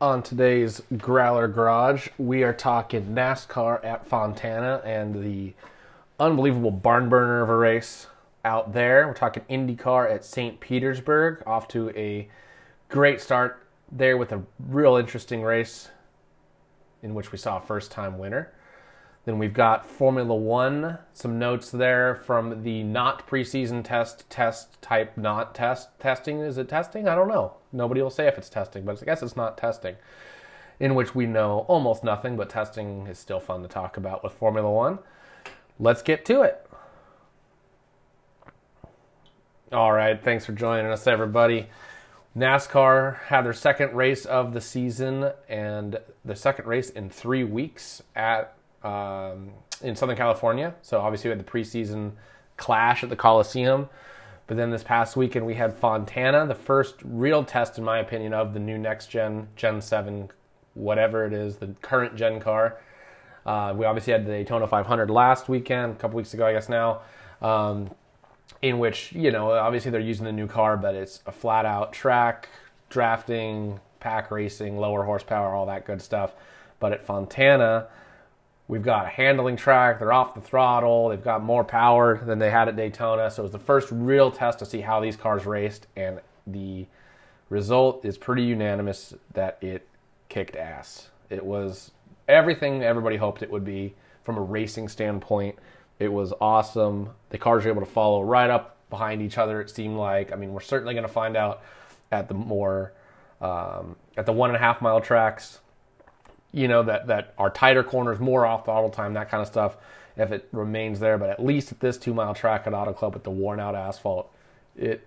On today's Growler Garage, we are talking NASCAR at Fontana and the unbelievable barn burner of a race out there. We're talking IndyCar at St. Petersburg, off to a great start there with a real interesting race in which we saw a first time winner. Then we've got Formula One, some notes there from the not preseason test, test type not test. Testing, is it testing? I don't know. Nobody will say if it's testing, but I guess it's not testing. In which we know almost nothing, but testing is still fun to talk about with Formula One. Let's get to it. All right, thanks for joining us, everybody. NASCAR had their second race of the season and the second race in three weeks at um, in Southern California. So obviously we had the preseason clash at the Coliseum. But then this past weekend we had Fontana, the first real test, in my opinion, of the new next gen, Gen 7, whatever it is, the current gen car. Uh, we obviously had the Daytona 500 last weekend, a couple weeks ago, I guess now, um, in which, you know, obviously they're using the new car, but it's a flat out track, drafting, pack racing, lower horsepower, all that good stuff. But at Fontana, We've got a handling track. They're off the throttle. They've got more power than they had at Daytona. So it was the first real test to see how these cars raced. And the result is pretty unanimous that it kicked ass. It was everything everybody hoped it would be from a racing standpoint. It was awesome. The cars were able to follow right up behind each other, it seemed like. I mean, we're certainly going to find out at the more, um, at the one and a half mile tracks you know that that are tighter corners, more off throttle time, that kind of stuff. If it remains there, but at least at this two mile track at Auto Club with the worn out asphalt, it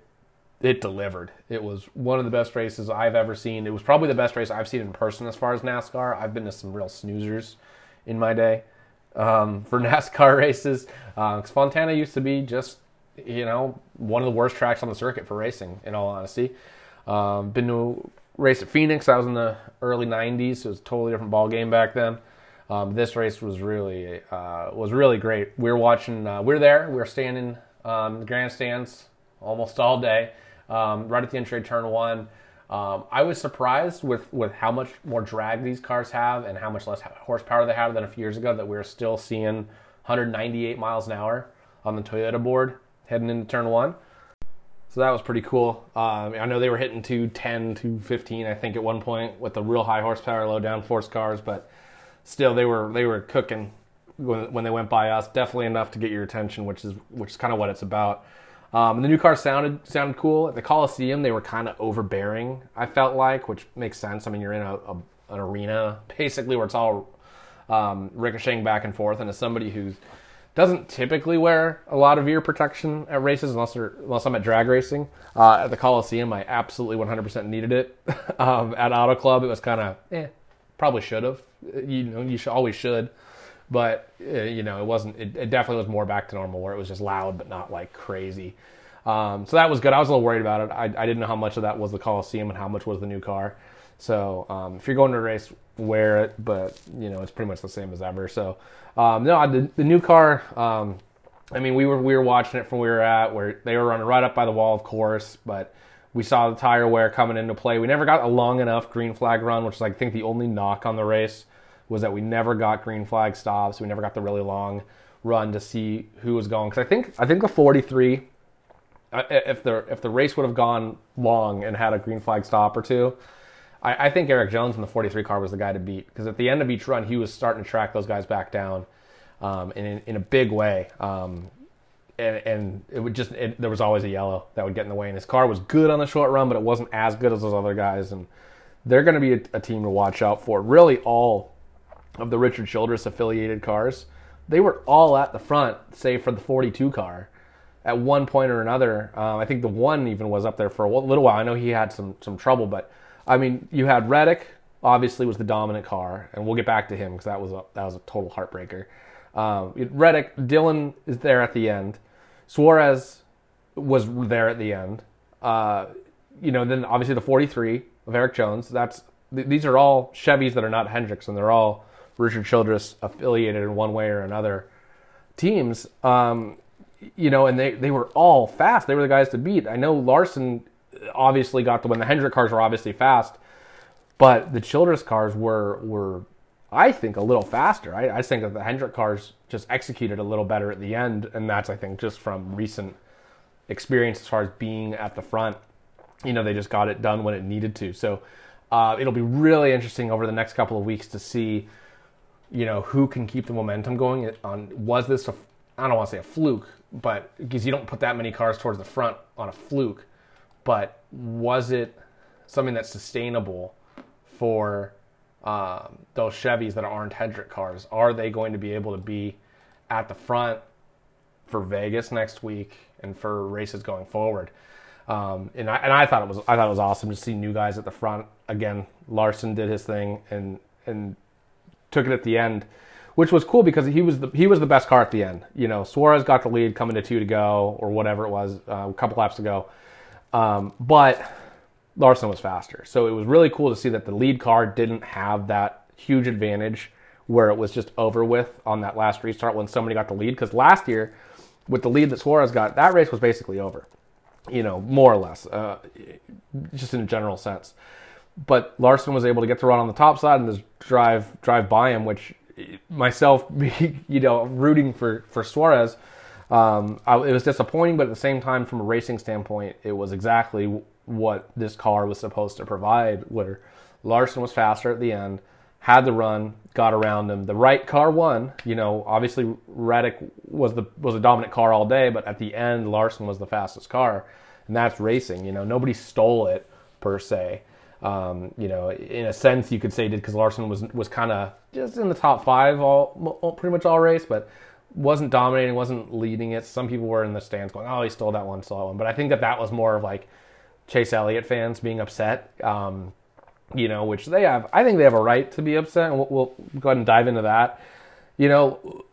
it delivered. It was one of the best races I've ever seen. It was probably the best race I've seen in person as far as NASCAR. I've been to some real snoozers in my day um, for NASCAR races. Uh, Fontana used to be just, you know, one of the worst tracks on the circuit for racing, in all honesty. Um, been to race at Phoenix. I was in the early '90s, so it was a totally different ball game back then. Um, this race was really uh, was really great. We were watching. Uh, we were there. We were standing um, the grandstands almost all day, um, right at the entry turn one. Um, I was surprised with, with how much more drag these cars have and how much less horsepower they have than a few years ago. That we are still seeing 198 miles an hour on the Toyota board heading into turn one. So that was pretty cool. Um, I know they were hitting 210, 215, I think, at one point with the real high horsepower, low downforce cars, but still they were they were cooking when, when they went by us. Definitely enough to get your attention, which is which is kind of what it's about. Um, the new car sounded sounded cool. At the Coliseum, they were kind of overbearing. I felt like, which makes sense. I mean, you're in a, a an arena basically where it's all um, ricocheting back and forth, and as somebody who's doesn't typically wear a lot of ear protection at races unless unless I'm at drag racing. Uh, at the Coliseum, I absolutely 100% needed it. um, at Auto Club, it was kind of eh, probably should have. You know, you should, always should, but uh, you know, it wasn't. It, it, definitely was more back to normal where it was just loud but not like crazy. Um, so that was good. I was a little worried about it. I, I, didn't know how much of that was the Coliseum and how much was the new car. So um, if you're going to a race, wear it, but you know it's pretty much the same as ever. So um, no, the, the, new car. Um, I mean, we were we were watching it from where we were at, where they were running right up by the wall, of course, but we saw the tire wear coming into play. We never got a long enough green flag run, which is I think the only knock on the race was that we never got green flag stops. We never got the really long run to see who was going. Because I think I think the 43, uh, if the if the race would have gone long and had a green flag stop or two, I, I, think Erik Jones in the 43 car was the guy to beat because at the end of each run, he was starting to track those guys back down um, in, in a big way. Um, and, and, it would just, it, there was always a yellow that would get in the way. And his car was good on the short run, but it wasn't as good as those other guys. And they're going to be a, a team to watch out for. Really, all of the Richard Childress affiliated cars, they were all at the front, save for the 42 car at one point or another. Um, I think the one even was up there for a little while. I know he had some some trouble, but I mean, you had Reddick, obviously was the dominant car, and we'll get back to him because that was a that was a total heartbreaker. Um, Reddick, Dillon is there at the end. Suarez was there at the end. Uh, you know, then obviously the 43 of Erik Jones. That's th- these are all Chevys that are not Hendricks, and they're all Richard Childress affiliated in one way or another teams. Um, you know, and they, they were all fast. They were the guys to beat. I know Larson obviously got the win. The Hendrick cars were obviously fast, But the Childress cars were were I think a little faster. I, I think that the Hendrick cars just executed a little better at the end, and that's I think just from recent experience as far as being at the front. You know, they just got it done when it needed to. So uh, it'll be really interesting over the next couple of weeks to see, you know, who can keep the momentum going. On was this a I don't want to say a fluke, but because you don't put that many cars towards the front on a fluke, but was it something that's sustainable for um, those Chevys that aren't Hendrick cars? Are they going to be able to be at the front for Vegas next week and for races going forward? Um, and I and I thought it was I thought it was awesome to see new guys at the front again. Larson did his thing and and took it at the end, which was cool because he was the he was the best car at the end. You know, Suarez got the lead coming to two to go or whatever it was uh, a couple laps ago, um, but Larson was faster. So it was really cool to see that the lead car didn't have that huge advantage where it was just over with on that last restart when somebody got the lead. Because last year, with the lead that Suarez got, that race was basically over, you know, more or less, uh, just in a general sense. But Larson was able to get the run on the top side and just drive drive by him, which myself, you know, rooting for for Suarez. Um, I, it was disappointing, but at the same time, from a racing standpoint, it was exactly what this car was supposed to provide. Where Larson was faster at the end, had the run, got around him. The right car won. You know, obviously Reddick was the was a dominant car all day, but at the end, Larson was the fastest car, and that's racing. You know, nobody stole it per se. Um, you know, in a sense, you could say did because Larson was was kind of just in the top five all pretty much all race, but wasn't dominating, wasn't leading it. Some people were in the stands going, "Oh, he stole that one, stole that one." But I think that that was more of like Chase Elliott fans being upset. Um, you know, which they have. I think they have a right to be upset, and we'll, we'll go ahead and dive into that. You know,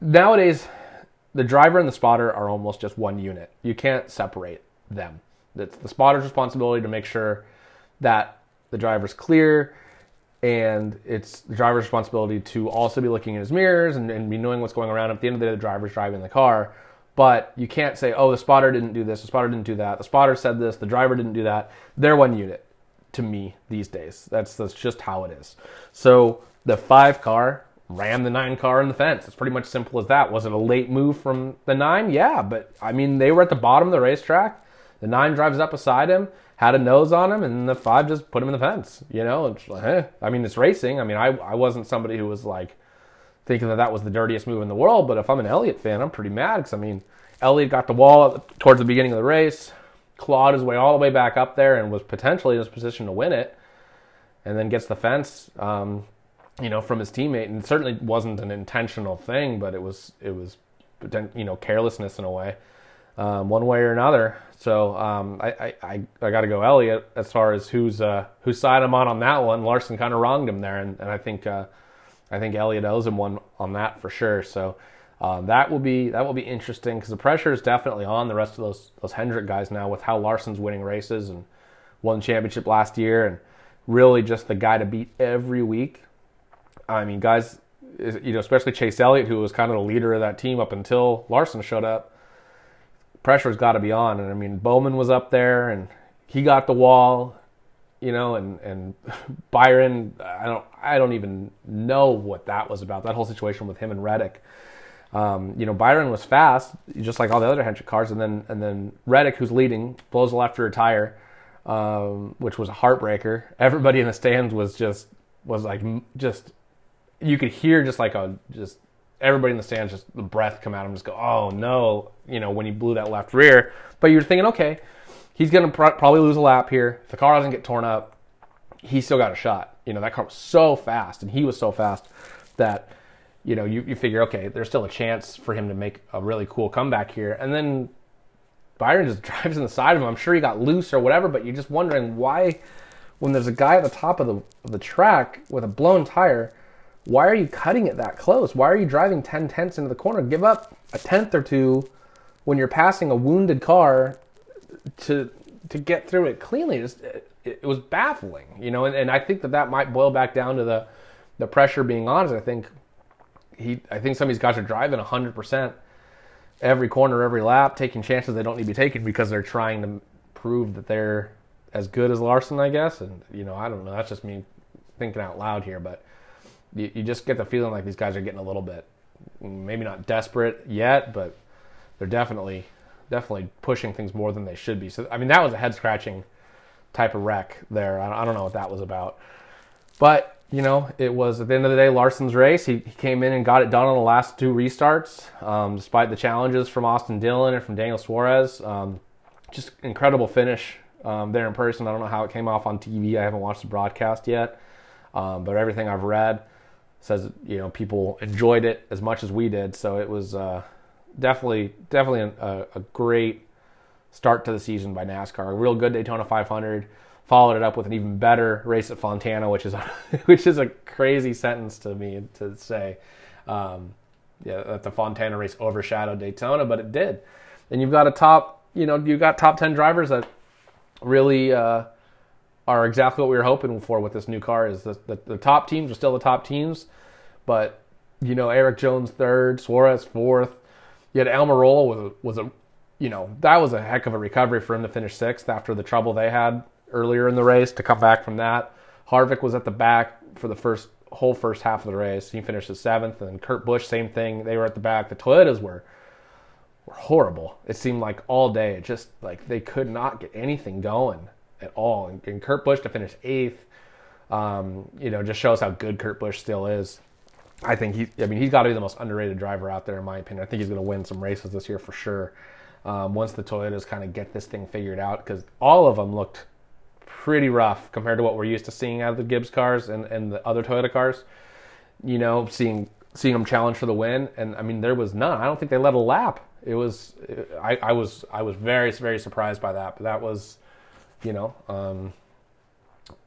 nowadays the driver and the spotter are almost just one unit. You can't separate them. It's the spotter's responsibility to make sure that the driver's clear, and it's the driver's responsibility to also be looking in his mirrors and, and be knowing what's going around. At the end of the day, the driver's driving the car. But you can't say, oh, the spotter didn't do this, the spotter didn't do that, the spotter said this, the driver didn't do that. They're one unit to me these days. That's that's just how it is. So the five car ran the nine car in the fence. It's pretty much simple as that. Was it a late move from the nine? Yeah, but I mean they were at the bottom of the racetrack. The nine drives up beside him, had a nose on him, and the five just put him in the fence. You know, it's like, eh. I mean it's racing. I mean I I wasn't somebody who was like thinking that that was the dirtiest move in the world. But if I'm an Elliott fan, I'm pretty mad because I mean, Elliott got the wall towards the beginning of the race, clawed his way all the way back up there, and was potentially in his position to win it, and then gets the fence, um, you know, from his teammate. And certainly wasn't an intentional thing, but it was it was you know carelessness in a way, um, one way or another. So um, I I, I got to go Elliott as far as who's uh, whose side I'm on on that one. Larson kind of wronged him there, and, and I think. Uh, I think Elliott owes him one on that for sure. So um, that will be that will be interesting because the pressure is definitely on the rest of those those Hendrick guys now with how Larson's winning races and won championship last year and really just the guy to beat every week. I mean, guys, you know, especially Chase Elliott, who was kind of the leader of that team up until Larson showed up. Pressure's got to be on, and I mean, Bowman was up there and he got the wall you know, and and Byron, I don't I don't even know what that was about. That whole situation with him and Reddick. Um, you know, Byron was fast, just like all the other Hendrick cars, and then and then Reddick, who's leading, blows the left rear tire, um, which was a heartbreaker. Everybody in the stands was just was like just you could hear just like a just everybody in the stands just the breath come out and just go, oh no, you know, when he blew that left rear. But you're thinking, okay, he's pr- probably lose a lap here. If the car doesn't get torn up, he still got a shot. You know, that car was so fast, and he was so fast that, you know, you, you figure, okay, there's still a chance for him to make a really cool comeback here. And then Byron just drives in the side of him. I'm sure he got loose or whatever, but you're just wondering why, when there's a guy at the top of the, of the track with a blown tire, why are you cutting it that close? Why are you driving 10 tenths into the corner? Give up a tenth or two when you're passing a wounded car to to get through it cleanly. It, was, it, was baffling, you know, and, and I think that that might boil back down to the the pressure being on. I think he, I think somebody's got to drive in hundred percent every corner, every lap, taking chances they don't need to be taking because they're trying to prove that they're as good as Larson, I guess. And you know, I don't know. That's just me thinking out loud here, but you, you just get the feeling like these guys are getting a little bit, maybe not desperate yet, but they're definitely definitely pushing things more than they should be. So I mean, that was a head scratching type of wreck there. I, don't know what that was about, but you know, it was at the end of the day Larson's race. He, he came in and got it done on the last two restarts, um, despite the challenges from Austin Dillon and from Daniel Suarez. Um, just incredible finish um, there in person. I don't know how it came off on TV. I haven't watched the broadcast yet, um, but everything I've read says you know people enjoyed it as much as we did. So it was uh, definitely definitely a, a great start to the season by NASCAR. A real good Daytona 500 followed it up with an even better race at Fontana, which is which is a crazy sentence to me to say. Um, yeah, that the Fontana race overshadowed Daytona, but it did. And you've got a top, you know, you've got top ten drivers that really uh, are exactly what we were hoping for with this new car. Is the, the, the top teams are still the top teams, but you know, Erik Jones third, Suarez fourth. You had Almirola was was a, you know, that was a heck of a recovery for him to finish sixth after the trouble they had earlier in the race to come back from that. Harvick was at the back for the first whole first half of the race. He finished seventh, and Kurt Busch, same thing. They were at the back. The Toyotas were were horrible. It seemed like all day, it just like they could not get anything going at all. And, and Kurt Busch to finish eighth, um, you know, just shows how good Kurt Busch still is. I think he, I mean, he's got to be the most underrated driver out there, in my opinion. I think he's going to win some races this year for sure. Um, once the Toyotas kind of get this thing figured out, because all of them looked pretty rough compared to what we're used to seeing out of the Gibbs cars and, and the other Toyota cars. You know, seeing seeing them challenge for the win, and I mean there was none. I don't think they led a lap. It was I, I was I was very very surprised by that, but that was, you know, um,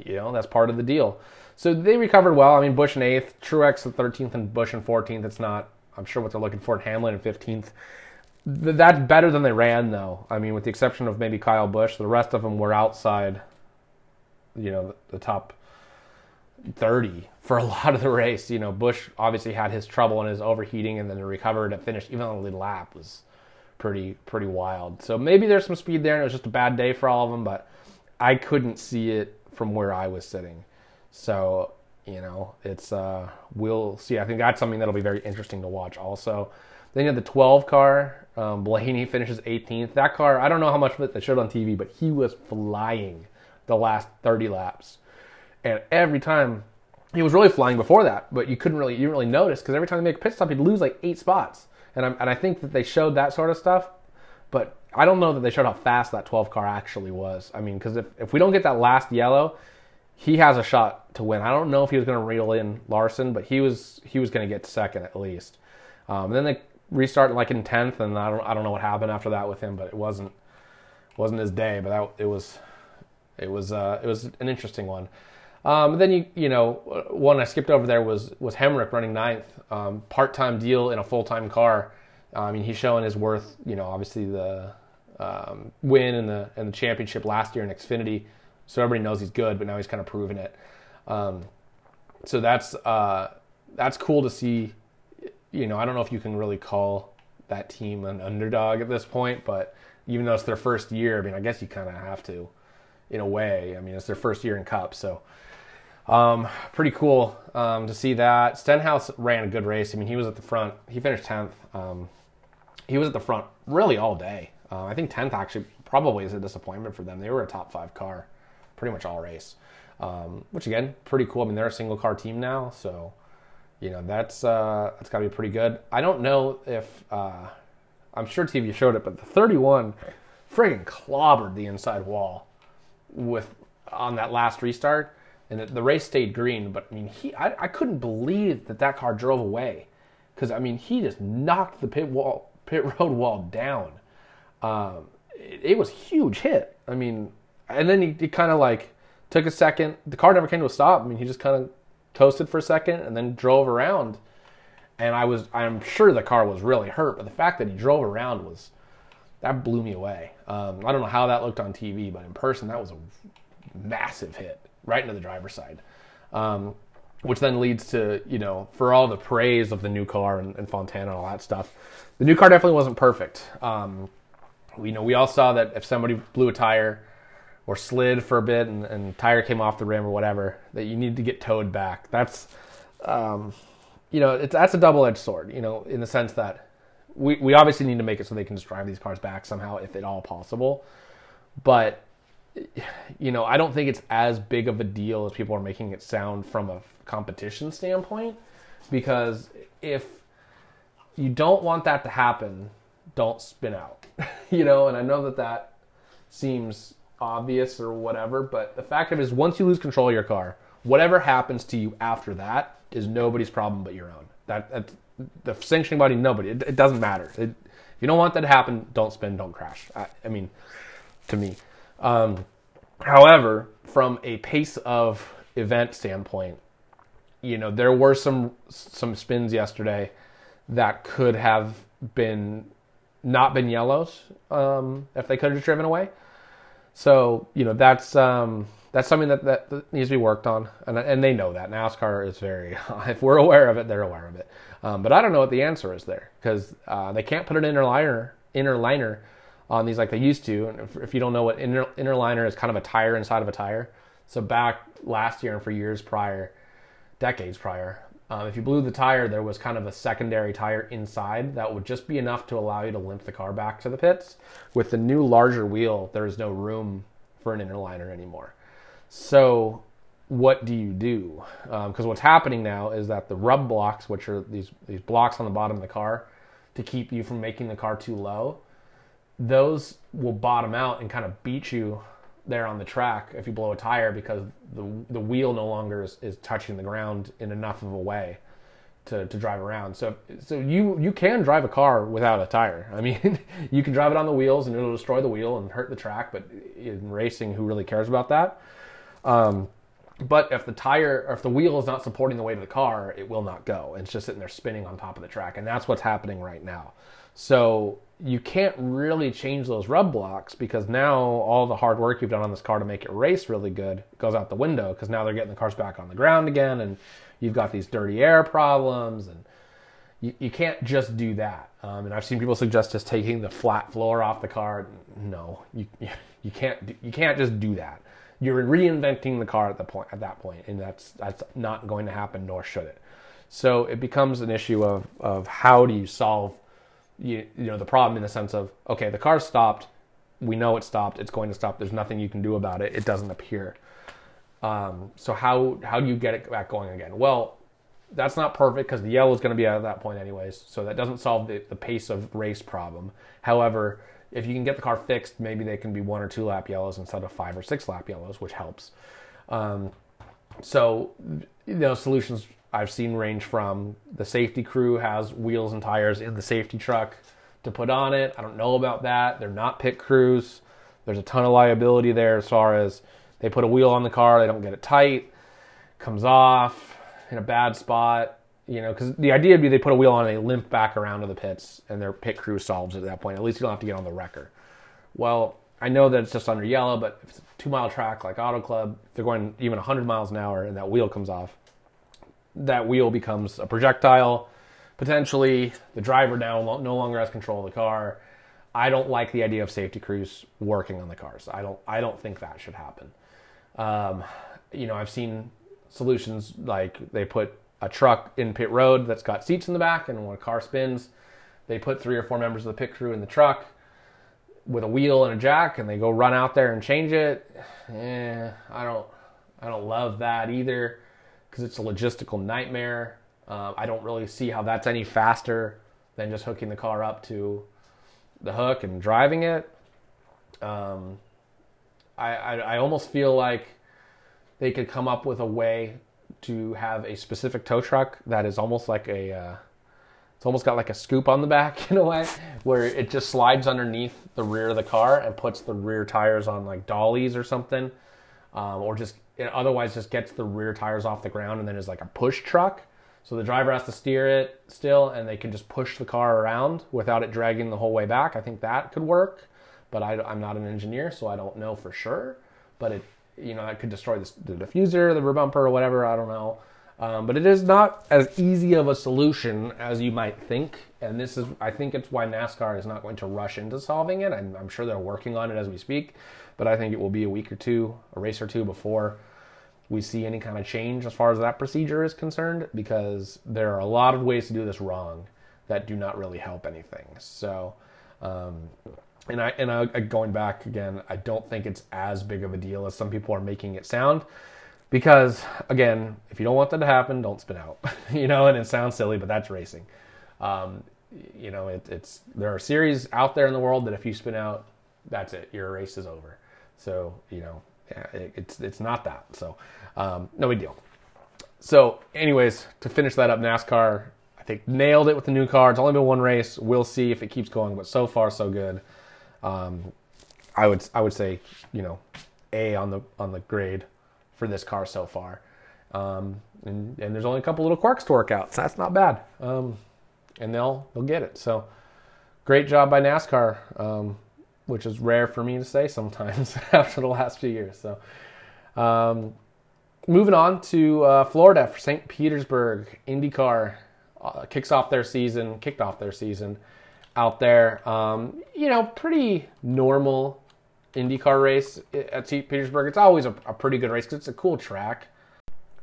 you know that's part of the deal. So they recovered well. I mean Busch in eighth, Truex in thirteenth, and Busch in fourteenth. It's not I'm sure what they're looking for. in Hamlin in fifteenth. That's better than they ran, though. I mean, with the exception of maybe Kyle Busch, the rest of them were outside you know the top 30 for a lot of the race. You know, Busch obviously had his trouble and his overheating, and then the recovered and finished even on the lead lap was pretty pretty wild. So maybe there's some speed there, and it was just a bad day for all of them. But I couldn't see it from where I was sitting. So you know, it's uh, we'll see. I think that's something that'll be very interesting to watch. Also, then you have the 12 car. Um, Blaney finishes 18th. That car, I don't know how much of it they showed on TV, but he was flying the last 30 laps. And every time he was really flying before that, but you couldn't really you didn't really notice because every time they make a pit stop, he'd lose like eight spots. And I'm, and I think that they showed that sort of stuff, but I don't know that they showed how fast that 12 car actually was. I mean, because if, if we don't get that last yellow, he has a shot to win. I don't know if he was going to reel in Larson, but he was he was going to get second at least. Um, and then they restarted like in tenth, and I don't I don't know what happened after that with him, but it wasn't wasn't his day. But that it was it was uh, it was an interesting one. Um, then you you know one I skipped over there was was Hemric running ninth, um, part time deal in a full time car. I mean he's showing his worth. You know obviously the um, win and the in the championship last year in Xfinity, so everybody knows he's good. But now he's kind of proven it. Um, so that's uh, that's cool to see. You know I don't know if you can really call that team an underdog at this point, but even though it's their first year, I mean I guess you kind of have to in a way. I mean, it's their first year in Cup, so um, pretty cool um, to see that. Stenhouse ran a good race. I mean, he was at the front. He finished tenth. Um, he was at the front really all day. Uh, I think tenth actually probably is a disappointment for them. They were a top five car pretty much all race, um, which again pretty cool. I mean, they're a single car team now, so you know that's uh, that's got to be pretty good. I don't know if uh, I'm sure TV showed it, but the 31 friggin' clobbered the inside wall with on that last restart, and the race stayed green. But I mean, he I, I couldn't believe that that car drove away because I mean he just knocked the pit wall pit road wall down. Um, it, it, was huge hit. I mean, and then he, he kind of like took a second. The car never came to a stop. I mean, he just kind of toasted for a second and then drove around. And I was I'm sure the car was really hurt, but the fact that he drove around was that blew me away. Um, I don't know how that looked on TV, but in person, that was a massive hit right into the driver's side. Um, which then leads to, you know, for all the praise of the new car and, and Fontana and all that stuff, the new car definitely wasn't perfect. Um, you know, we all saw that if somebody blew a tire or slid for a bit and, and tire came off the rim or whatever, that you need to get towed back. That's, um, you know, it's, that's a double edged sword, you know, in the sense that we, we obviously need to make it so they can just drive these cars back somehow, if at all possible. But, you know, I don't think it's as big of a deal as people are making it sound from a competition standpoint, because if you don't want that to happen, don't spin out, you know, and I know that that seems obvious or whatever, but the fact of it is, once you lose control of your car, whatever happens to you after that is nobody's problem but your own. That, that the sanctioning body, nobody. It, it doesn't matter. It, if you don't want that to happen, don't spin, don't crash. I, I mean, to me. Um, however, from a pace of event standpoint, you know, there were some some spins yesterday that could have been not been yellows um, if they could have driven away. So you know that's um, that's something that, that, needs to be worked on, and and they know that NASCAR is very. if we're aware of it, they're aware of it. Um, but I don't know what the answer is there because uh, they can't put an inner liner inner liner on these like they used to. And if, if you don't know what inner inner liner is, kind of a tire inside of a tire. So back last year and for years prior, decades prior, um, if you blew the tire, there was kind of a secondary tire inside that would just be enough to allow you to limp the car back to the pits. With the new larger wheel, there is no room for an inner liner anymore. So, what do you do? Because um, what's happening now is that the rub blocks, which are these these blocks on the bottom of the car to keep you from making the car too low, those will bottom out and kind of beat you there on the track if you blow a tire because the the wheel no longer is, is touching the ground in enough of a way to, to drive around. So so you you can drive a car without a tire. I mean, you can drive it on the wheels and it'll destroy the wheel and hurt the track. But in racing, who really cares about that? Um, but if the tire or if the wheel is not supporting the weight of the car, it will not go. It's just sitting there spinning on top of the track, and that's what's happening right now. So you can't really change those rub blocks because now all the hard work you've done on this car to make it race really good goes out the window because now they're getting the cars back on the ground again and you've got these dirty air problems and you, you can't just do that. Um, and I've seen people suggest just taking the flat floor off the car. No, you, you can't do, you can't just do that. You're reinventing the car at the point at that point, and that's that's not going to happen, nor should it. So it becomes an issue of of how do you solve you, you know the problem in the sense of okay the car stopped. We know it stopped. It's going to stop. There's nothing you can do about it. It doesn't appear. Um, so how how do you get it back going again? Well that's not perfect because the yellow is going to be out at that point anyways so that doesn't solve the, the pace of race problem. However if you can get the car fixed maybe they can be one or two lap yellows instead of five or six lap yellows which helps. Um, so you know solutions I've seen range from the safety crew has wheels and tires in the safety truck to put on it. I don't know about that. They're not pit crews. There's a ton of liability there as far as they put a wheel on the car, they don't get it tight, comes off in a bad spot. You know, because the idea would be they put a wheel on and they limp back around to the pits, and their pit crew solves it at that point. At least you don't have to get on the wrecker. Well, I know that it's just under yellow, but if it's a two mile track like Auto Club, they're going even 100 miles an hour and that wheel comes off, that wheel becomes a projectile. Potentially, the driver now no longer has control of the car. I don't like the idea of safety crews working on the cars. I don't. I don't think that should happen. Um, you know, I've seen solutions like they put a truck in pit road that's got seats in the back, and when a car spins, they put three or four members of the pit crew in the truck with a wheel and a jack, and they go run out there and change it. Eh, I don't. I don't love that either because it's a logistical nightmare. Uh, I don't really see how that's any faster than just hooking the car up to the hook and driving it. Um, I, I, I almost feel like they could come up with a way to have a specific tow truck that is almost like a uh, it's almost got like a scoop on the back in a way where it just slides underneath the rear of the car and puts the rear tires on like dollies or something um, or just it otherwise just gets the rear tires off the ground and then is like a push truck. So the driver has to steer it still, and they can just push the car around without it dragging the whole way back. I think that could work, but I, am not an engineer, so I don't know for sure. But it, you know, that could destroy the, the diffuser, the rear bumper, or whatever. I don't know. Um, but it is not as easy of a solution as you might think. And this is, I think it's why NASCAR is not going to rush into solving it. I'm, I'm sure they're working on it as we speak, but I think it will be a week or two, a race or two before we see any kind of change as far as that procedure is concerned, because there are a lot of ways to do this wrong that do not really help anything. So, um, and I and I, going back again, I don't think it's as big of a deal as some people are making it sound because again, if you don't want that to happen, don't spin out. you know, and it sounds silly, but that's racing. Um, you know, it, it's there are series out there in the world that if you spin out, that's it. Your race is over. So you know, yeah, it, it's it's not that. So um, no big deal. So, anyways, to finish that up, NASCAR I think nailed it with the new car. It's only been one race. We'll see if it keeps going, but so far so good. Um, I would I would say you know A on the on the grade for this car so far. Um, and, and there's only a couple little quirks to work out, so that's not bad. Um, and they'll they'll get it. So great job by NASCAR, um, which is rare for me to say sometimes after the last few years. So um, moving on to uh, Florida for St. Petersburg IndyCar uh, kicks off their season, kicked off their season out there. Um, you know, pretty normal IndyCar race at St. Petersburg. It's always a, a pretty good race because it's a cool track.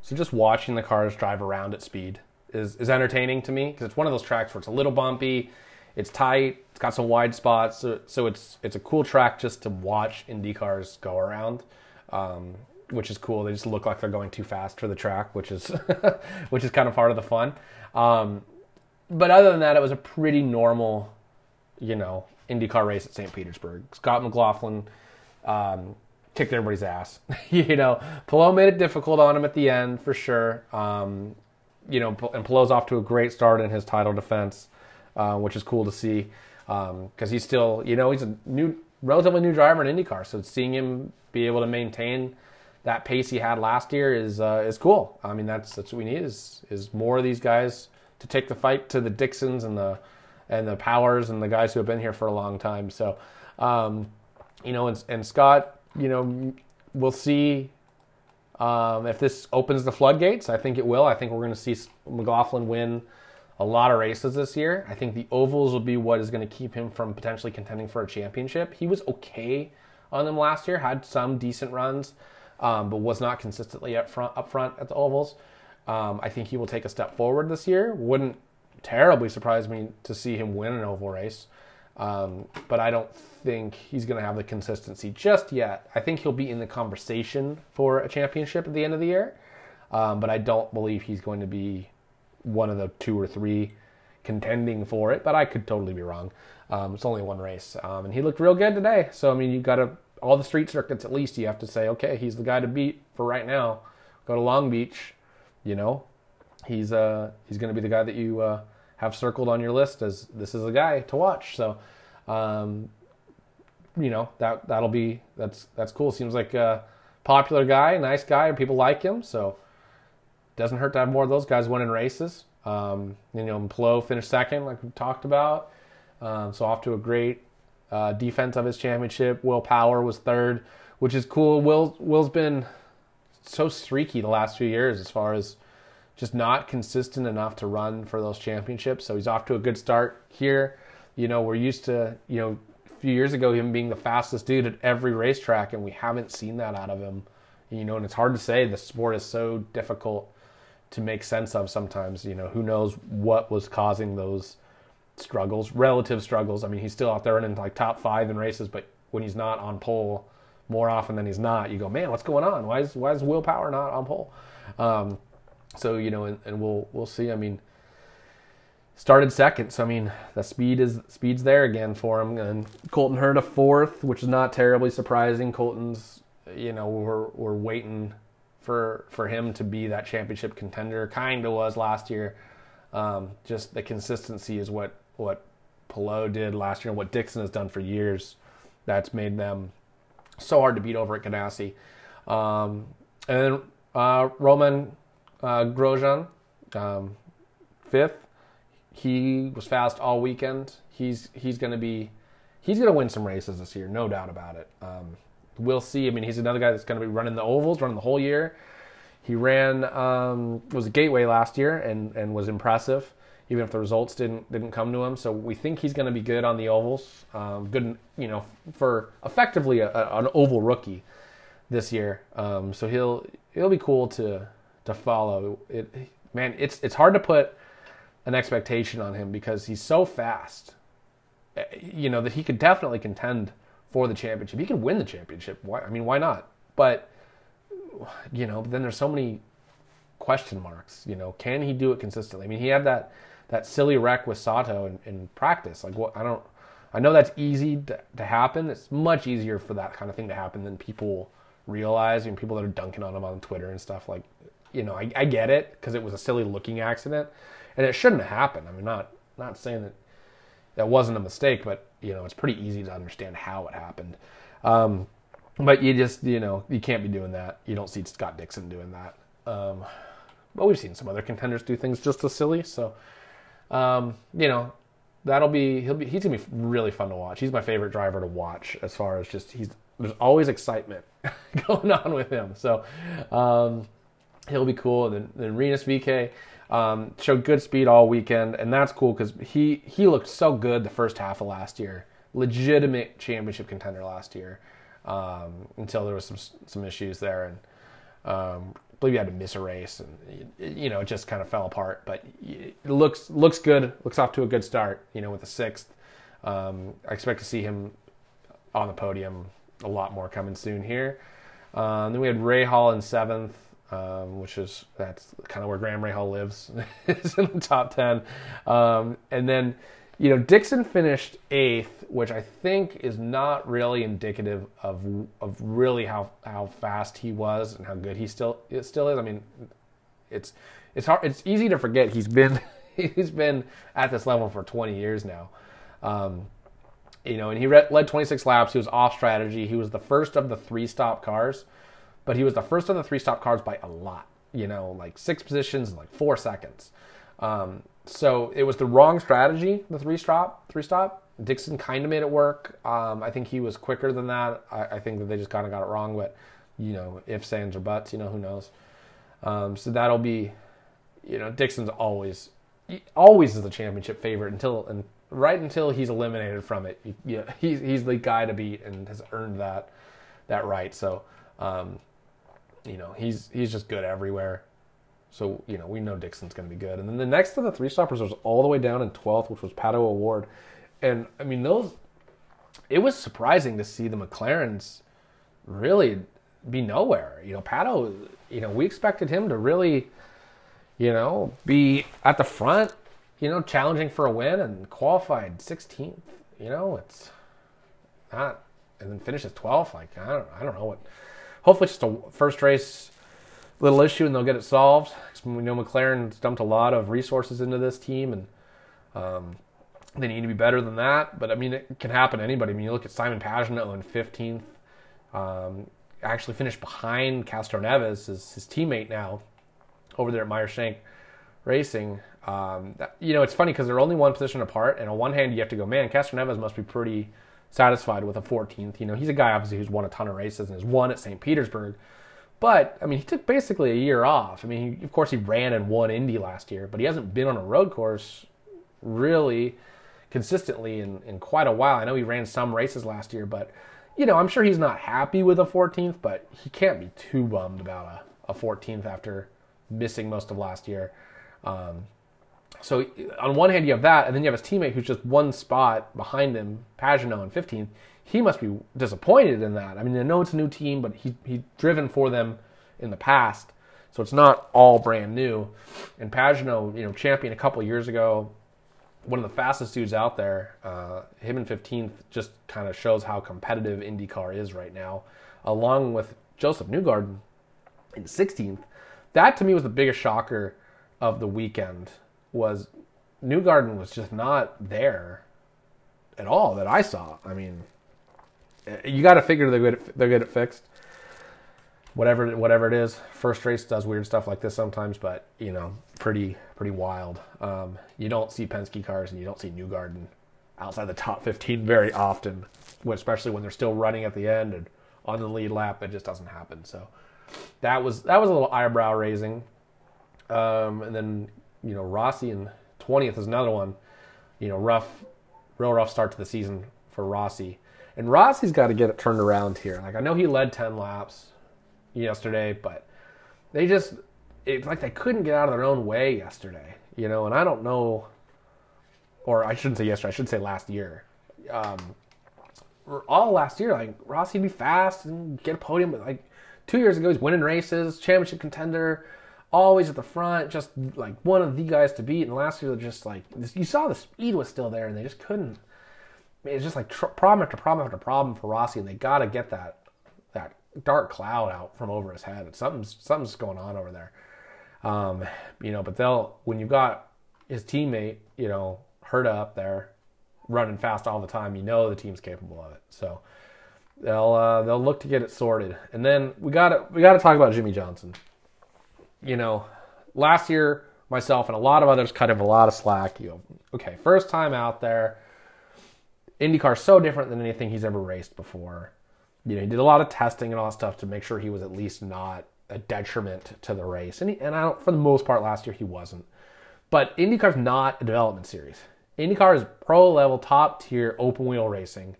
So just watching the cars drive around at speed is, is entertaining to me because it's one of those tracks where it's a little bumpy, it's tight, it's got some wide spots, so, so it's it's a cool track just to watch Indy cars go around, um, which is cool. They just look like they're going too fast for the track, which is which is kind of part of the fun. Um, but other than that, it was a pretty normal, you know, IndyCar race at St. Petersburg. Scott McLaughlin um, kicked everybody's ass. you know, Palou made it difficult on him at the end for sure. Um, you know, and Palou's off to a great start in his title defense, uh, which is cool to see because um, he's still, you know, he's a new, relatively new driver in IndyCar. So seeing him be able to maintain that pace he had last year is uh, is cool. I mean, that's that's what we need is is more of these guys to take the fight to the Dixons and the and the Powers and the guys who have been here for a long time. So, um, you know, and, and, Scott, you know, we'll see um, if this opens the floodgates. I think it will. I think we're going to see McLaughlin win a lot of races this year. I think the ovals will be what is going to keep him from potentially contending for a championship. He was okay on them last year, had some decent runs, um, but was not consistently up front up front at the ovals. Um, I think he will take a step forward this year. Wouldn't terribly surprise me to see him win an oval race. Um, but I don't think he's going to have the consistency just yet. I think he'll be in the conversation for a championship at the end of the year, um, but I don't believe he's going to be one of the two or three contending for it. But I could totally be wrong. Um, it's only one race, um, and he looked real good today. So I mean, you got to all the street circuits at least. You have to say, okay, he's the guy to beat for right now. Go to Long Beach, you know, he's uh he's going to be the guy that you uh, have circled on your list as this is the guy to watch. So, um, you know that that'll be that's that's cool. Seems like a popular guy, nice guy, people like him. So, doesn't hurt to have more of those guys winning races. Um, you know, Palou finished second, like we talked about. Um, so off to a great uh, defense of his championship. Will Power was third, which is cool. Will Will's been so streaky the last few years as far as just not consistent enough to run for those championships. So he's off to a good start here. You know, we're used to, you know, a few years ago him being the fastest dude at every racetrack, and we haven't seen that out of him. You know, and it's hard to say. The sport is so difficult to make sense of sometimes. You know, who knows what was causing those struggles, relative struggles. I mean, he's still out there running like top five in races, but when he's not on pole more often than he's not, you go, man, what's going on? Why is why is Will Power not on pole? Um, so you know, and, and we'll we'll see. I mean, started second, so I mean, the speed is speed's there again for him. And Colton a fourth, which is not terribly surprising. Colton's, you know, we're we're waiting for for him to be that championship contender. Kind of was last year. Um, just the consistency is what what Palou did last year and what Dixon has done for years. That's made them so hard to beat over at Ganassi. Um, and then uh, Roman uh, Grosjean, um, fifth. He was fast all weekend. He's he's going to be he's going to win some races this year, no doubt about it. Um, we'll see. I mean, he's another guy that's going to be running the ovals, running the whole year. He ran um, was a gateway last year and and was impressive, even if the results didn't didn't come to him. So we think he's going to be good on the ovals. Um, good, you know, for effectively a, a, an oval rookie this year. Um, so he'll he'll be cool to to follow. It man, it's it's hard to put an expectation on him because he's so fast. Eh, you know that he could definitely contend for the championship. He could win the championship. Why? I mean, why not? But you know, then there's so many question marks. You know, can he do it consistently? I mean, he had that that silly wreck with Sato in, in practice. Like, what? I don't. I know that's easy to, to, happen. It's much easier for that kind of thing to happen than people realize. Mean, people that are dunking on him on Twitter and stuff. Like, you know, I, I get it because it was a silly looking accident, and it shouldn't have happened. I mean, not not saying that that wasn't a mistake, but you know, it's pretty easy to understand how it happened. Um, but you just, you know, you can't be doing that. You don't see Scott Dixon doing that. Um, but we've seen some other contenders do things just as silly. So, um, you know, that'll be he'll be he's gonna be really fun to watch. He's my favorite driver to watch as far as just he's there's always excitement going on with him. So um, he'll be cool. And then, then Rinus VeeKay um, showed good speed all weekend, and that's cool because he he looked so good the first half of last year. Legitimate championship contender last year um, until there was some some issues there, and um, believe you had to miss a race, and you know it just kind of fell apart. But it looks looks good. Looks off to a good start. You know with a sixth. Um, I expect to see him on the podium a lot more coming soon here. Um, then we had Rahal in seventh, um, which is that's kind of where Graham Rahal lives, is in the top ten. Um, and then, you know, Dixon finished eighth, which I think is not really indicative of of really how how fast he was and how good he still it still is. I mean, it's it's hard. It's easy to forget he's been he's been at this level for 20 years now. Um, you know, and he led 26 laps. He was off strategy. He was the first of the three stop cars, but he was the first of the three stop cars by a lot. You know, like six positions like four seconds. Um, so it was the wrong strategy. The three stop, three stop. Dixon kind of made it work. Um, I think he was quicker than that. I, I think that they just kind of got it wrong. But you know, if sands or buts. You know, who knows? Um, so that'll be, you know, Dixon's always, always is the championship favorite until and right until he's eliminated from it, you, he's he's the guy to beat and has earned that that right. So, um, you know, he's he's just good everywhere. So you know, we know Dixon's going to be good. And then the next of the three stoppers was all the way down in twelfth, which was Pato O'Ward. and I mean those. It was surprising to see the McLarens really be nowhere. You know, Pato. You know, we expected him to really, you know, be at the front you know, challenging for a win and qualified 16th. You know, it's not, and then finishes 12th. Like I don't, I don't know what. Hopefully, just a first race little issue and they'll get it solved. We know McLaren's dumped a lot of resources into this team and um, they need to be better than that. But I mean, it can happen to anybody. I mean, you look at Simon Pagenaud in 15th, um, actually finished behind Castroneves, his, his teammate now, over there at Meyer Shank Racing. Um, that, you know, it's funny because they're only one position apart, and on one hand, you have to go, man, Castroneves must be pretty satisfied with a 14th. You know, he's a guy obviously who's won a ton of races and has won at St. Petersburg. But I mean, he took basically a year off. I mean, he, of course, he ran and won Indy last year, but he hasn't been on a road course really consistently in, in quite a while. I know he ran some races last year, but you know, I'm sure he's not happy with a 14th, but he can't be too bummed about a, a 14th after missing most of last year. Um, so on one hand you have that, and then you have his teammate who's just one spot behind him, Pagenaud in 15th. He must be disappointed in that. I mean, I know it's a new team, but he he's driven for them in the past, so it's not all brand new. And Pagenaud, you know, champion a couple years ago, one of the fastest dudes out there. Uh, him in 15th just kind of shows how competitive IndyCar is right now, along with Josef Newgarden in 16th. That to me was the biggest shocker of the weekend was Newgarden was just not there at all that I saw. I mean, you got to figure they're good. At, they're good at fixed. Whatever, whatever it is. First race does weird stuff like this sometimes, but you know, pretty, pretty wild. Um, you don't see Penske cars and you don't see Newgarden outside the top 15 very often, especially when they're still running at the end and on the lead lap. It just doesn't happen. So, that was that was a little eyebrow raising. Um, and then you know Rossi and twentieth is another one. You know, rough, real rough start to the season for Rossi. And Rossi's got to get it turned around here. Like I know he led ten laps yesterday, but they just it's like they couldn't get out of their own way yesterday. You know, and I don't know, or I shouldn't say yesterday. I should say last year. Um, all last year, like Rossi'd be fast and get a podium, but like two years ago, he's winning races, championship contender, always at the front, just like one of the guys to beat. And last year, just like you saw the speed was still there, and they just couldn't. It's just like tr- problem after problem after problem for Rossi, and they got to get that that dark cloud out from over his head. Something's something's going on over there, um, you know. But they'll when you've got his teammate, you know, Herta up there, running fast all the time, you know the team's capable of it. So they'll uh, they'll look to get it sorted. And then we got to we got to talk about Jimmie Johnson. You know, last year myself and a lot of others cut him a lot of slack. You know, okay, first time out there. IndyCar's so different than anything he's ever raced before. You know, he did a lot of testing and all that stuff to make sure he was at least not a detriment to the race. And he, and I don't, for the most part, last year he wasn't. But IndyCar's not a development series. IndyCar is pro level, top tier, open wheel racing,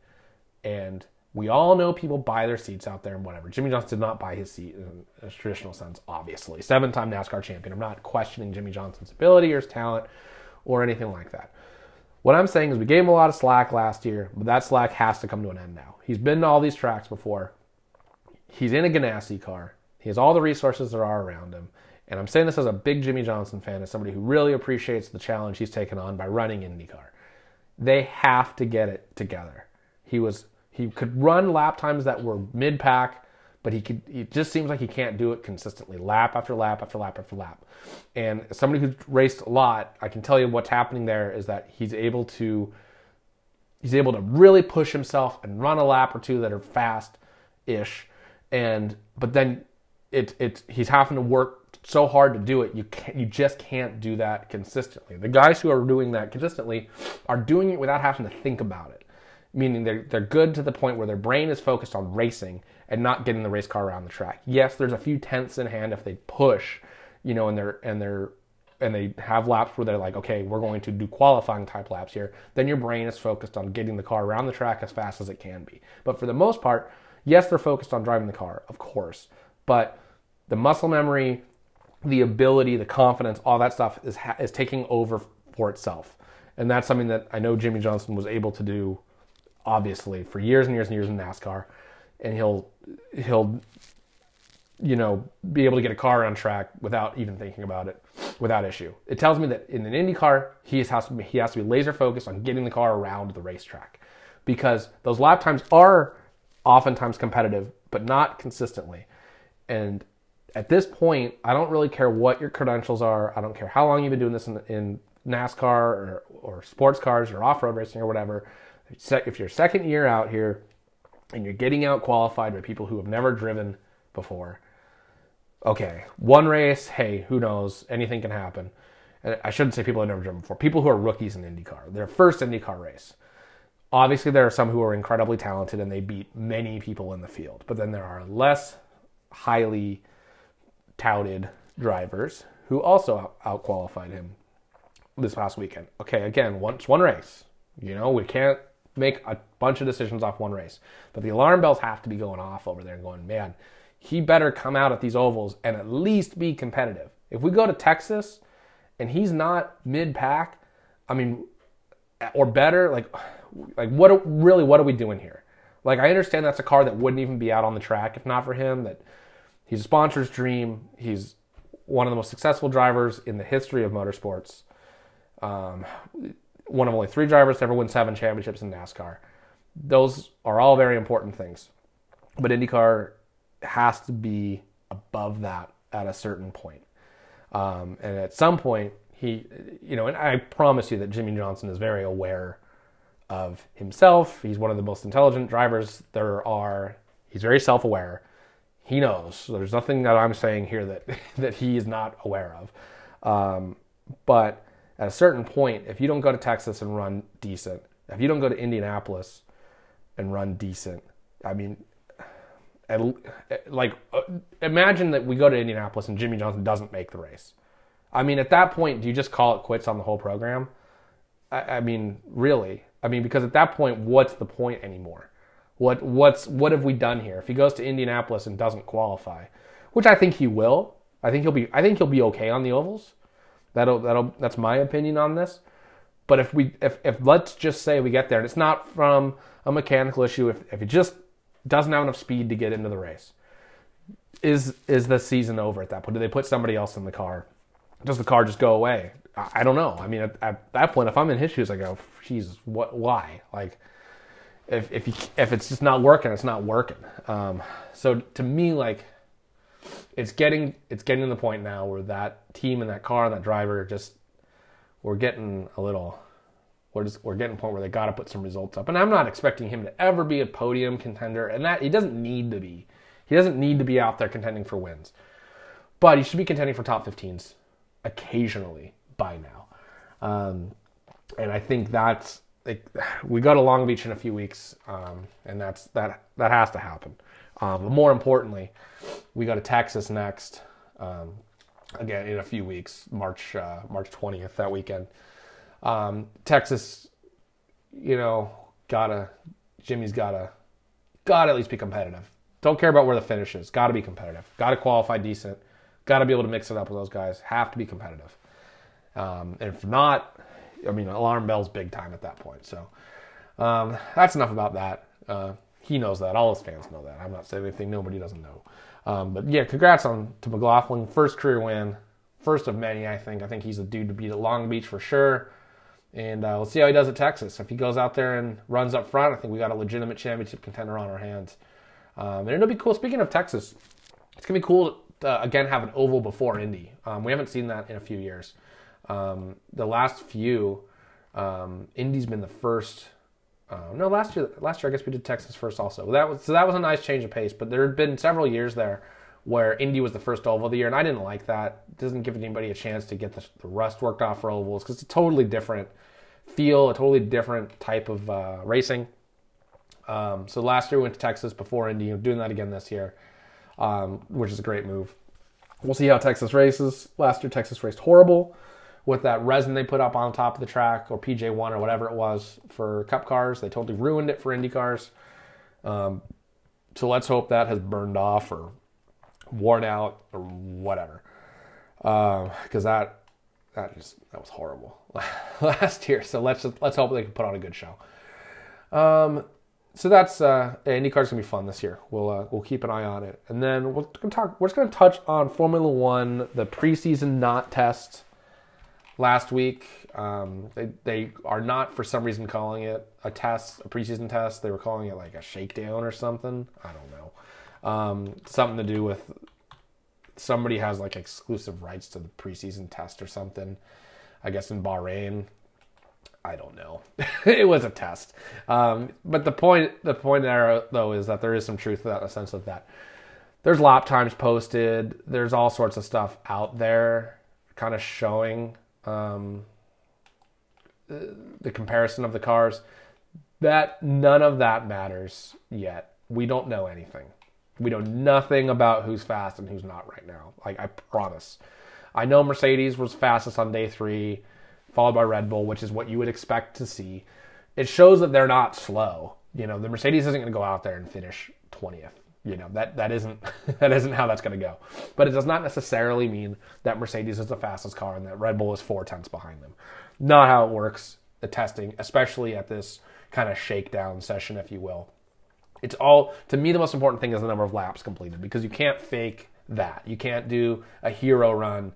and we all know people buy their seats out there and whatever. Jimmie Johnson did not buy his seat in a traditional sense, obviously. Seven time NASCAR champion. I'm not questioning Jimmie Johnson's ability or his talent or anything like that. What I'm saying is we gave him a lot of slack last year, but that slack has to come to an end now. He's been to all these tracks before. He's in a Ganassi car. He has all the resources there are around him. And I'm saying this as a big Jimmie Johnson fan, as somebody who really appreciates the challenge he's taken on by running IndyCar. They have to get it together. He was he could run lap times that were mid pack, but he could it just seems like he can't do it consistently, lap after lap after lap after lap. And somebody who's raced a lot, I can tell you what's happening there is that he's able to he's able to really push himself and run a lap or two that are fast ish. And but then it it he's having to work so hard to do it. You can't, you just can't do that consistently. The guys who are doing that consistently are doing it without having to think about it. Meaning they're they're good to the point where their brain is focused on racing and not getting the race car around the track. Yes, there's a few tenths in hand if they push, you know, and they're and they're and they have laps where they're like, okay, we're going to do qualifying type laps here. Then your brain is focused on getting the car around the track as fast as it can be. But for the most part, yes, they're focused on driving the car, of course. But the muscle memory, the ability, the confidence, all that stuff is ha- is taking over for itself, and that's something that I know Jimmie Johnson was able to do, obviously for years and years and years in NASCAR, and he'll he'll you know be able to get a car on track without even thinking about it, without issue. It tells me that in an Indy car, he has to be, he has to be laser focused on getting the car around the racetrack, because those lap times are oftentimes competitive, but not consistently, and at this point, I don't really care what your credentials are. I don't care how long you've been doing this in, in NASCAR or, or sports cars or off road racing or whatever. If you're second year out here and you're getting out qualified by people who have never driven before, okay, one race, hey, who knows? Anything can happen. I shouldn't say people who have never driven before. People who are rookies in IndyCar, their first IndyCar race. Obviously, there are some who are incredibly talented and they beat many people in the field, but then there are less highly touted drivers who also out qualified him this past weekend. Okay, again, once one race. You know, we can't make a bunch of decisions off one race. But the alarm bells have to be going off over there and going, man, he better come out at these ovals and at least be competitive. If we go to Texas and he's not mid pack, I mean, or better, like, like what really what are we doing here? Like I understand that's a car that wouldn't even be out on the track if not for him. That He's a sponsor's dream. He's one of the most successful drivers in the history of motorsports. Um, one of only three drivers to ever win seven championships in NASCAR. Those are all very important things. But IndyCar has to be above that at a certain point. Um, and at some point, he, you know, and I promise you that Jimmie Johnson is very aware of himself. He's one of the most intelligent drivers there are. He's very self aware he knows. There's nothing that I'm saying here that that he is not aware of. Um, but at a certain point, if you don't go to Texas and run decent, if you don't go to Indianapolis and run decent, I mean, like uh, imagine that we go to Indianapolis and Jimmie Johnson doesn't make the race. I mean, at that point, do you just call it quits on the whole program? I, I mean, really? I mean, because at that point, what's the point anymore? What what's what have we done here? If he goes to Indianapolis and doesn't qualify, which I think he will, I think he'll be I think he'll be okay on the ovals. That'll that'll that's my opinion on this. But if we if if let's just say we get there and it's not from a mechanical issue, if if it just doesn't have enough speed to get into the race, is is the season over at that point? Do they put somebody else in the car? Does the car just go away? I, I don't know. I mean, at, at, that point, if I'm in his shoes, I go, Jesus, what? Why? Like, if if you, if it's just not working, it's not working. Um, so to me, like it's getting it's getting to the point now where that team and that car and that driver just we're getting a little we're just we're getting a point where they got to put some results up. And I'm not expecting him to ever be a podium contender, and that he doesn't need to be. He doesn't need to be out there contending for wins, but he should be contending for top 15s occasionally by now. Um, and I think that's like we go to Long Beach in a few weeks, um, and that's that that has to happen. Um, but more importantly, we go to Texas next. Um, again, in a few weeks, March uh, March twentieth that weekend. Um, Texas, you know, gotta Jimmie's gotta gotta at least be competitive. Don't care about where the finish is. Got to be competitive. Got to qualify decent. Got to be able to mix it up with those guys. Have to be competitive. Um, and if not, I mean, alarm bells big time at that point. So um, that's enough about that. Uh, he knows that. All his fans know that. I'm not saying anything nobody doesn't know. Um, but yeah, congrats on to McLaughlin. First career win, first of many. I think. I think he's a dude to beat at Long Beach for sure. And uh, we'll see how he does at Texas. If he goes out there and runs up front, I think we got a legitimate championship contender on our hands. Um, and it'll be cool. Speaking of Texas, it's gonna be cool to uh, again have an oval before Indy. Um, we haven't seen that in a few years. Um, the last few, um, Indy's been the first uh, no, last year, last year I guess we did Texas first also. That was so that was a nice change of pace. But there had been several years there where Indy was the first oval of the year, and I didn't like that. It doesn't give anybody a chance to get the, the rust worked off for ovals because it's a totally different feel, a totally different type of uh, racing. Um, so last year we went to Texas before Indy. Doing that again this year, um, which is a great move. We'll see how Texas races. Last year Texas raced horrible with that resin they put up on top of the track or PJ1 or whatever it was for Cup cars. They totally ruined it for Indy cars. Um, so let's hope that has burned off or worn out or whatever. Because uh, that that just that was horrible last year. So let's let's hope they can put on a good show. Um, so that's uh, IndyCar's gonna be fun this year. We'll uh, we'll keep an eye on it, and then we're gonna talk. We're just gonna touch on Formula One, the preseason not test last week. Um, they, they are not, for some reason, calling it a test, a preseason test. They were calling it like a shakedown or something. I don't know. Um, something to do with somebody has like exclusive rights to the preseason test or something. I guess in Bahrain. I don't know. it was a test. Um, but the point, the point there though is that there is some truth to that in the sense of that there's lap times posted. There's all sorts of stuff out there, kind of showing um, the comparison of the cars. That none of that matters yet. We don't know anything. We know nothing about who's fast and who's not right now. Like I promise. I know Mercedes was fastest on day three, followed by Red Bull, which is what you would expect to see. It shows that they're not slow. You know, the Mercedes isn't going to go out there and finish 20th. You know that that isn't that isn't how that's going to go. But it does not necessarily mean that Mercedes is the fastest car and that Red Bull is four tenths behind them. Not how it works. The testing, especially at this kind of shakedown session, if you will. It's all to me. The most important thing is the number of laps completed because you can't fake that. You can't do a hero run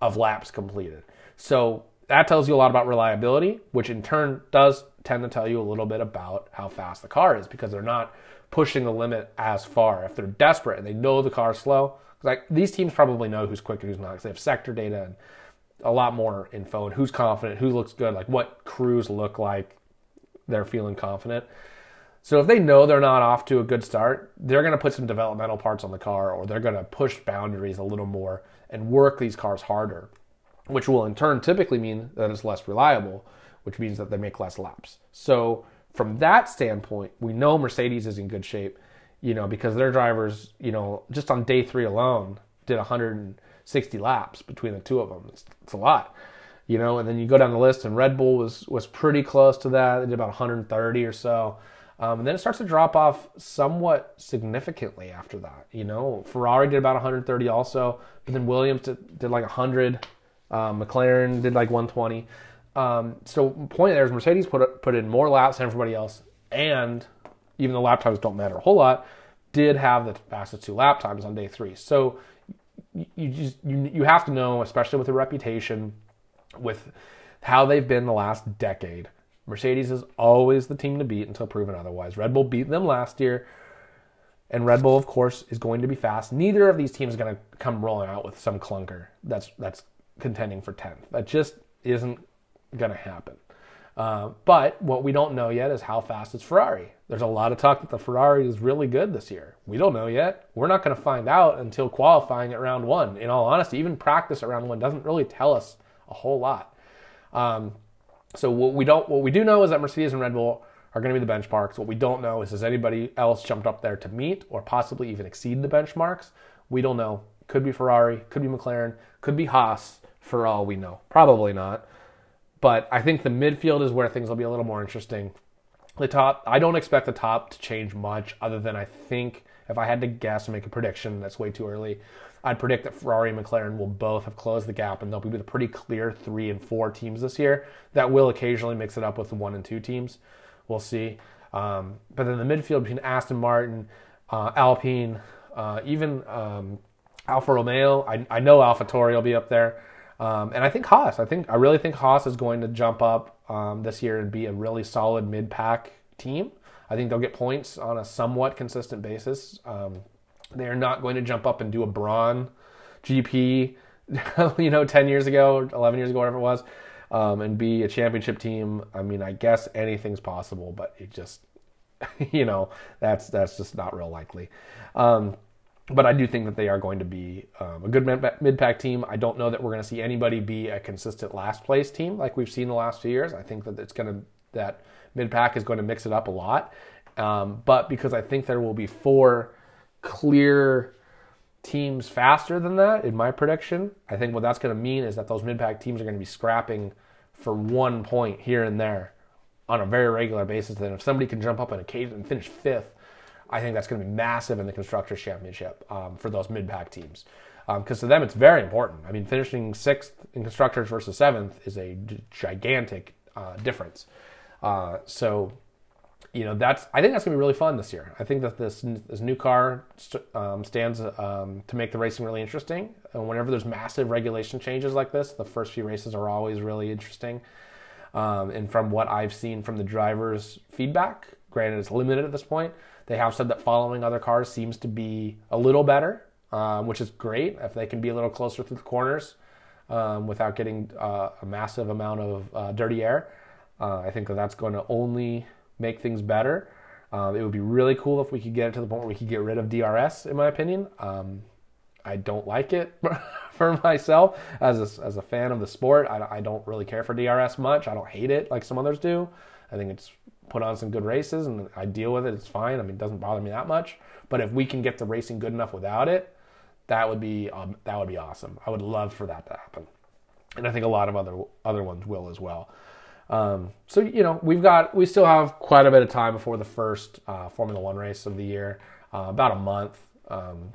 of laps completed. So that tells you a lot about reliability, which in turn does tend to tell you a little bit about how fast the car is because they're not pushing the limit as far. If they're desperate and they know the car's slow, like these teams probably know who's quick and who's not because they have sector data and a lot more info and who's confident, who looks good, like what crews look like they're feeling confident. So if they know they're not off to a good start, they're going to put some developmental parts on the car or they're going to push boundaries a little more and work these cars harder, which will in turn typically mean that it's less reliable, which means that they make less laps. So from that standpoint, we know Mercedes is in good shape. you know, because their drivers, you know, just on day three alone did 160 laps between the two of them. It's, it's a lot, you know. And then you go down the list, and Red Bull was was pretty close to that. They did about 130 or so. Um, and then it starts to drop off somewhat significantly after that. You know, Ferrari did about 130 also, but then Williams did, did like 100. Um, McLaren did like 120. Um, so point there is Mercedes put put in more laps than everybody else, and even though lap times don't matter a whole lot, did have the fastest two lap times on day three. So you just you, you have to know, especially with the reputation, with how they've been the last decade. Mercedes is always the team to beat until proven otherwise. Red Bull beat them last year, and Red Bull, of course, is going to be fast. Neither of these teams is going to come rolling out with some clunker that's that's contending for tenth. That just isn't going to happen. Uh, but what we don't know yet is how fast is Ferrari. There's a lot of talk that the Ferrari is really good this year. We don't know yet. We're not going to find out until qualifying at round one. In all honesty, even practice at round one doesn't really tell us a whole lot. Um, so what we don't, what we do know is that Mercedes and Red Bull are going to be the benchmarks. What we don't know is has anybody else jumped up there to meet or possibly even exceed the benchmarks? We don't know. Could be Ferrari, could be McLaren, could be Haas for all we know. Probably not. But I think the midfield is where things will be a little more interesting. The top, I don't expect the top to change much, other than I think if I had to guess and make a prediction, that's way too early. I'd predict that Ferrari and McLaren will both have closed the gap, and they'll be the pretty clear three and four teams this year. That will occasionally mix it up with the one and two teams. We'll see. Um, but then the midfield between Aston Martin, uh, Alpine, uh, even um, Alfa Romeo. I, I know AlphaTauri will be up there. Um, and I think Haas. I think I really think Haas is going to jump up um, this year and be a really solid mid-pack team. I think they'll get points on a somewhat consistent basis. Um, they are not going to jump up and do a Brawn GP, you know, ten years ago, eleven years ago, whatever it was, um, and be a championship team. I mean, I guess anything's possible, but it just, you know, that's that's just not real likely. Um, but I do think that they are going to be um, a good mid pack team. I don't know that we're going to see anybody be a consistent last place team like we've seen the last few years. I think that it's going to that mid pack is going to mix it up a lot. Um, but because I think there will be four clear teams faster than that in my prediction, I think what that's going to mean is that those mid pack teams are going to be scrapping for one point here and there on a very regular basis. Then if somebody can jump up in a cage and finish fifth I think that's going to be massive in the Constructors' Championship um, for those mid pack teams. Because um, to them, it's very important. I mean, finishing sixth in Constructors versus seventh is a gigantic uh, difference. Uh, so, you know, that's I think that's going to be really fun this year. I think that this this new car um, stands um, to make the racing really interesting. And whenever there's massive regulation changes like this, the first few races are always really interesting. Um, and from what I've seen from the drivers' feedback, granted it's limited at this point, they have said that following other cars seems to be a little better, um, which is great if they can be a little closer to the corners um, without getting uh, a massive amount of uh, dirty air. Uh, I think that that's going to only make things better. Um, it would be really cool if we could get it to the point where we could get rid of DRS, in my opinion. Um, I don't like it for myself as a, as a fan of the sport. I, I don't really care for DRS much. I don't hate it like some others do. I think it's put on some good races and I deal with it. It's fine. I mean, it doesn't bother me that much. But if we can get the racing good enough without it, that would be um, that would be awesome. I would love for that to happen, and I think a lot of other other ones will as well. Um, so you know, we've got we still have quite a bit of time before the first uh, Formula One race of the year, uh, about a month um,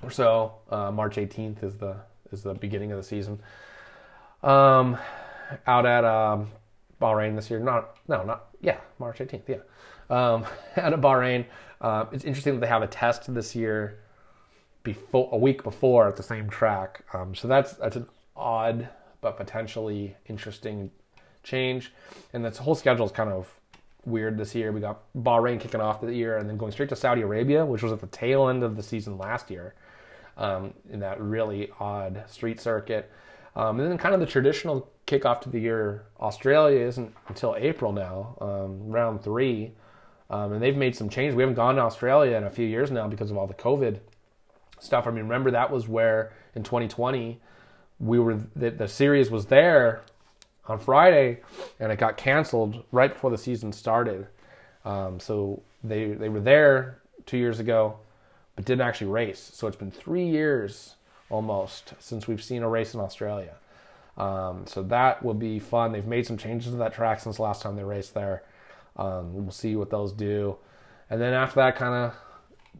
or so. Uh, March 18th is the is the beginning of the season. Um, out at um, Bahrain this year. Not no, not yeah, March 18th. Yeah, um, out of Bahrain. Uh, it's interesting that they have a test this year before a week before at the same track. Um, so that's that's an odd but potentially interesting change. And this whole schedule is kind of weird this year. We got Bahrain kicking off the year and then going straight to Saudi Arabia, which was at the tail end of the season last year um, in that really odd street circuit. Um, and then kind of the traditional kickoff to the year, Australia isn't until April now, um, round three. Um, and they've made some changes. We haven't gone to Australia in a few years now because of all the COVID stuff. I mean, remember that was where in 2020 we were the, the series was there on Friday, and it got canceled right before the season started. Um, so they they were there two years ago, but didn't actually race. So it's been three years almost since we've seen a race in Australia. Um, so that will be fun. They've made some changes to that track since last time they raced there. Um, we'll see what those do. And then after that, kind of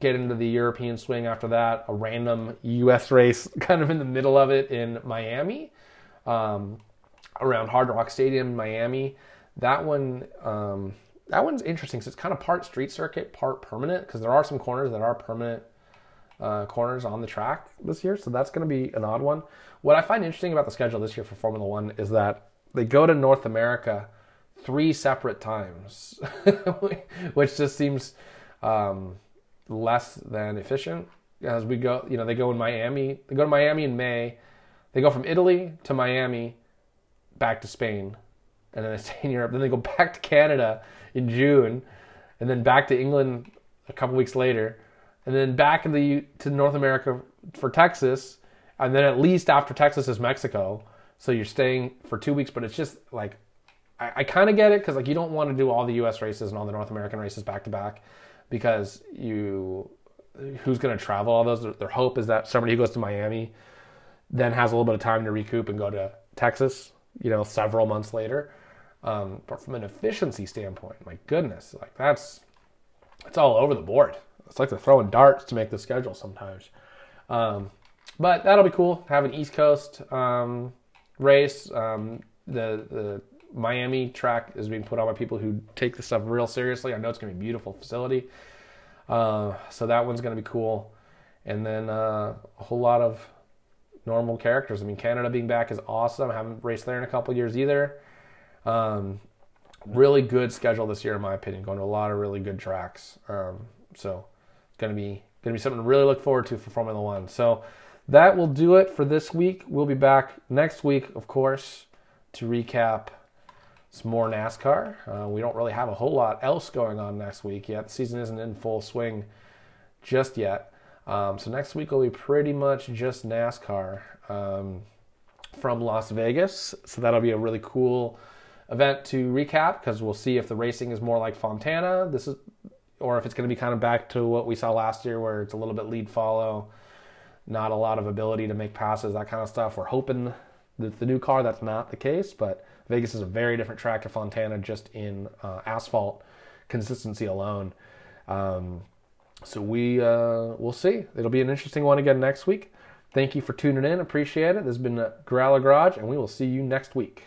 get into the European swing after that, a random US race kind of in the middle of it in Miami, um, around Hard Rock Stadium in Miami. That one, um, that one's interesting. So it's kind of part street circuit, part permanent, because there are some corners that are permanent uh, corners on the track this year. So that's going to be an odd one. What I find interesting about the schedule this year for Formula One is that they go to North America three separate times, which just seems um, less than efficient. As we go, you know, they go in Miami. They go to Miami in May. They go from Italy to Miami, back to Spain, and then they stay in Europe. Then they go back to Canada in June, and then back to England a couple weeks later, and then back the to North America for Texas, and then at least after Texas is Mexico. So you're staying for two weeks, but it's just like I, I kind of get it because like you don't want to do all the U.S. races and all the North American races back to back because you who's going to travel all those. Their, their hope is that somebody who goes to Miami then has a little bit of time to recoup and go to Texas, you know, several months later. Um, but from an efficiency standpoint, my goodness, like that's it's all over the board. It's like they're throwing darts to make the schedule sometimes. Um, but that'll be cool. Have an East Coast um, race. Um, the the Miami track is being put on by people who take this stuff real seriously. I know it's going to be a beautiful facility. Uh, so that one's going to be cool. And then uh, a whole lot of normal characters. I mean, Canada being back is awesome. I haven't raced there in a couple years either. Um, really good schedule this year, in my opinion. Going to a lot of really good tracks. Um, so it's going to be going to be something to really look forward to for Formula One. So that will do it for this week. We'll be back next week, of course, to recap some more NASCAR. Uh, we don't really have a whole lot else going on next week yet. The season isn't in full swing just yet. Um, so next week will be pretty much just NASCAR um, from Las Vegas. So that'll be a really cool event to recap because we'll see if the racing is more like Fontana. This is or if it's going to be kind of back to what we saw last year, where it's a little bit lead follow, not a lot of ability to make passes, that kind of stuff. We're hoping that the new car that's not the case, but Vegas is a very different track to Fontana just in uh, asphalt consistency alone. Um, so we uh, we'll see. It'll be an interesting one again next week. Thank you for tuning in. Appreciate it. This has been Growler Garage, and we will see you next week.